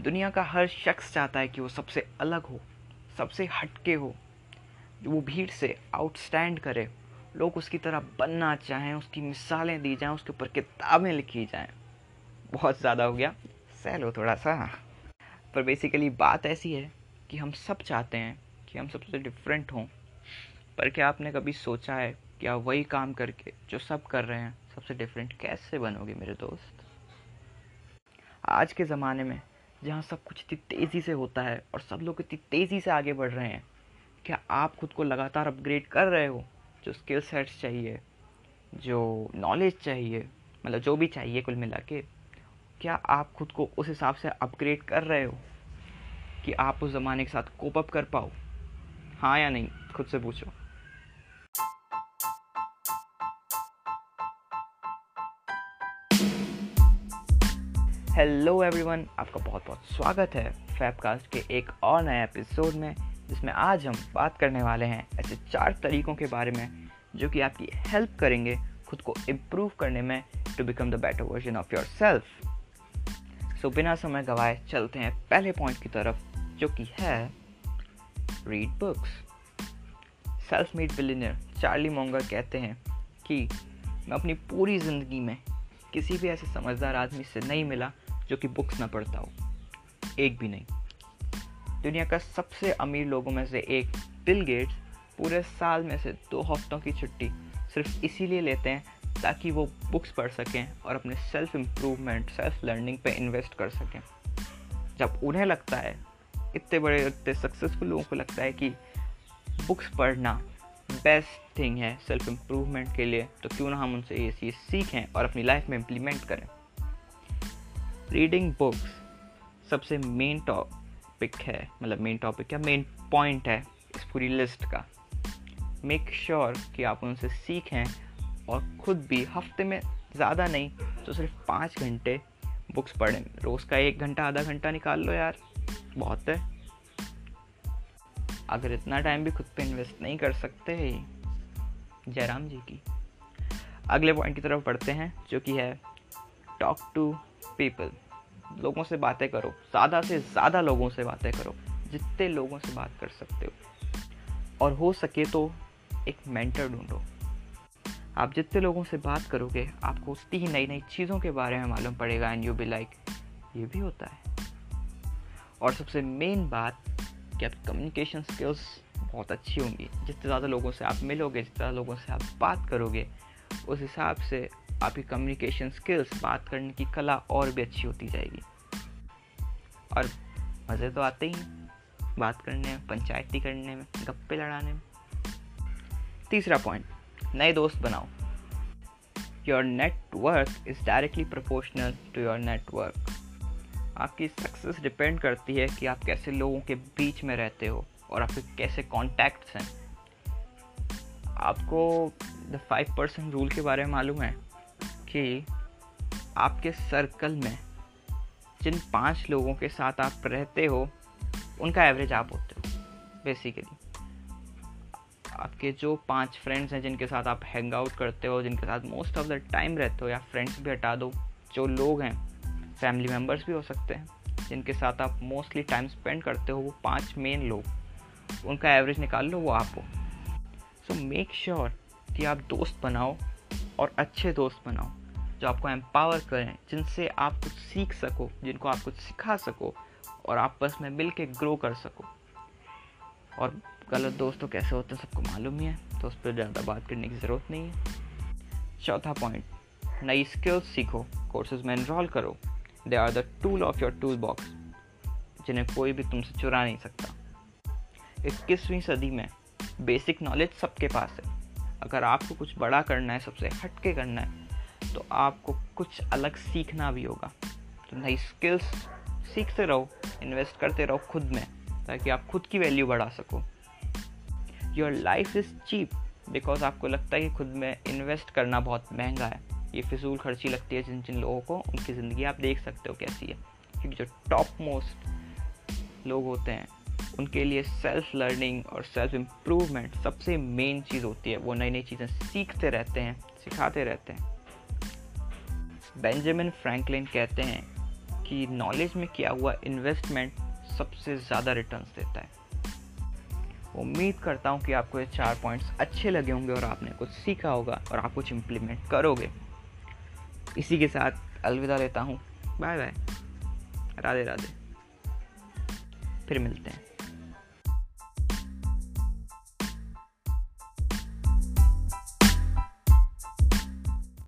दुनिया का हर शख्स चाहता है कि वो सबसे अलग हो, सबसे हटके हो, वो भीड़ से आउटस्टैंड करे। लोग उसकी तरह बनना चाहें, उसकी मिसालें दी जाएँ, उसके ऊपर किताबें लिखी जाएँ। बहुत ज़्यादा हो गया। सह लो थोड़ा सा पर बेसिकली बात ऐसी है कि हम सब चाहते हैं कि हम सबसे डिफरेंट हों। पर क्या आपने कभी सोचा है कि आप वही काम करके, जो सब कर रहे हैं, सबसे डिफरेंट कैसे बनोगे मेरे दोस्त? आज के ज़माने में जहाँ सब कुछ इतनी तेज़ी से होता है और सब लोग इतनी तेज़ी से आगे बढ़ रहे हैं। क्या आप खुद को लगातार अपग्रेड कर रहे हो? जो स्किल सेट्स चाहिए, जो नॉलेज चाहिए मतलब जो भी चाहिए कुल मिला के, क्या आप खुद को उस हिसाब से अपग्रेड कर रहे हो कि आप उस ज़माने के साथ कोप अप कर पाओ? हाँ या नहीं? खुद से पूछो। हेलो एवरीवन, आपका बहुत बहुत स्वागत है फैबकास्ट के एक और नए एपिसोड में, जिसमें आज हम बात करने वाले हैं ऐसे चार तरीकों के बारे में, जो कि आपकी हेल्प करेंगे खुद को इम्प्रूव करने में to become the better version of yourself so बिना समय गवाए चलते हैं पहले पॉइंट की तरफ़, जो कि है read books self made billionaire Charlie Munger कहते हैं कि, मैं अपनी पूरी ज़िंदगी में किसी भी ऐसे समझदार आदमी से नहीं मिला जो कि बुक्स ना पढ़ता हो। एक भी नहीं। दुनिया का सबसे अमीर लोगों में से एक बिल गेट्स पूरे साल में से दो हफ्तों की छुट्टी सिर्फ़ इसीलिए लेते हैं ताकि वो बुक्स पढ़ सकें और अपने सेल्फ इम्प्रूवमेंट सेल्फ लर्निंग पे इन्वेस्ट कर सकें। जब उन्हें लगता है, इतने बड़े, इतने सक्सेसफुल लोगों को लगता है कि बुक्स पढ़ना बेस्ट थिंग है सेल्फ इम्प्रूवमेंट के लिए तो क्यों ना हम उनसे ये चीज़ सीखें और अपनी लाइफ में इम्प्लीमेंट करें। रीडिंग बुक्स सबसे मेन टॉपिक है मतलब मेन टॉपिक या मेन पॉइंट है इस पूरी लिस्ट का। मेक श्योर sure कि आप उनसे सीखें और ख़ुद भी हफ़्ते में ज़्यादा नहीं तो सिर्फ़ पाँच घंटे बुक्स पढ़ें। रोज़ का एक घंटा, आधा घंटा निकाल लो यार, बहुत है। अगर इतना टाइम भी खुद पे इन्वेस्ट नहीं कर सकते, जयराम जी की। अगले पॉइंट की तरफ़ बढ़ते हैं, जो कि है टॉक टू पीपल लोगों से बातें करो। ज़्यादा से ज़्यादा लोगों से बातें करो। जितने लोगों से बात कर सकते हो। और हो सके तो एक मेंटर ढूंढो। आप जितने लोगों से बात करोगे, आपको उतनी ही नई नई चीज़ों के बारे में मालूम पड़ेगा एंड यू बी लाइक ये भी होता है। और सबसे मेन बात कि आपकी कम्युनिकेशन स्किल्स बहुत अच्छी होंगी। जितने ज़्यादा लोगों से आप मिलोगे, जितने लोगों से आप बात करोगे, उस हिसाब से आपकी कम्युनिकेशन स्किल्स बात करने की कला और भी अच्छी होती जाएगी। और मज़े तो आते ही बात करने में, पंचायती करने में, गप्पे लड़ाने में। तीसरा पॉइंट नए दोस्त बनाओ। Your network is directly proportional to your network आपकी सक्सेस डिपेंड करती है कि आप कैसे लोगों के बीच में रहते हो और आपके कैसे कॉन्टैक्ट्स हैं। आपको द फाइव परसेंट रूल के बारे में मालूम है? कि आपके सर्कल में जिन पाँच लोगों के साथ आप रहते हो, उनका एवरेज आप होते हो बेसिकली आपके जो पाँच फ्रेंड्स हैं जिनके साथ आप हैंग आउट करते हो, जिनके साथ मोस्ट ऑफ़ द टाइम रहते हो, या फ्रेंड्स भी हटा दो, जो लोग हैं फैमिली मेंबर्स भी हो सकते हैं, जिनके साथ आप मोस्टली टाइम स्पेंड करते हो, वो पाँच मेन लोग, उनका एवरेज निकाल लो, वो आप हो। सो मेक श्योर कि आप दोस्त बनाओ और अच्छे दोस्त बनाओ। जो आपको एम्पावर करें, जिनसे आप कुछ सीख सको, जिनको आप कुछ सिखा सको, और आपस में मिल के ग्रो कर सको। और गलत दोस्तों कैसे होते हैं सबको मालूम ही है तो उस पर ज़्यादा बात करने की ज़रूरत नहीं है। चौथा पॉइंट नई स्किल्स सीखो कोर्सेज में इनरोल करो। They are the tool of your tool box जिन्हें कोई भी तुमसे चुरा नहीं सकता। इक्कीसवीं सदी में बेसिक नॉलेज सबके पास है। अगर आपको कुछ बड़ा करना है, सबसे हटके करना है तो आपको कुछ अलग सीखना भी होगा। तो नई स्किल्स सीखते रहो इन्वेस्ट करते रहो खुद में, ताकि आप खुद की वैल्यू बढ़ा सको। Your life is cheap because आपको लगता है कि खुद में इन्वेस्ट करना बहुत महँगा है। ये फिजूल खर्ची लगती है जिन जिन लोगों को, उनकी ज़िंदगी आप देख सकते हो कैसी है। क्योंकि जो टॉप मोस्ट लोग होते हैं, उनके लिए सेल्फ लर्निंग और सेल्फ इम्प्रूवमेंट सबसे मेन चीज़ होती है। वो नई नई चीज़ें सीखते रहते हैं, सिखाते रहते हैं। बेंजामिन फ्रैंकलिन कहते हैं कि नॉलेज में किया हुआ इन्वेस्टमेंट सबसे ज़्यादा रिटर्न देता है। उम्मीद करता हूँ कि आपको ये चार पॉइंट्स अच्छे लगे होंगे और आपने कुछ सीखा होगा और आप कुछ इम्प्लीमेंट करोगे। इसी के साथ अलविदा लेता हूँ। Bye bye Radhe Radhe. फिर मिलते हैं।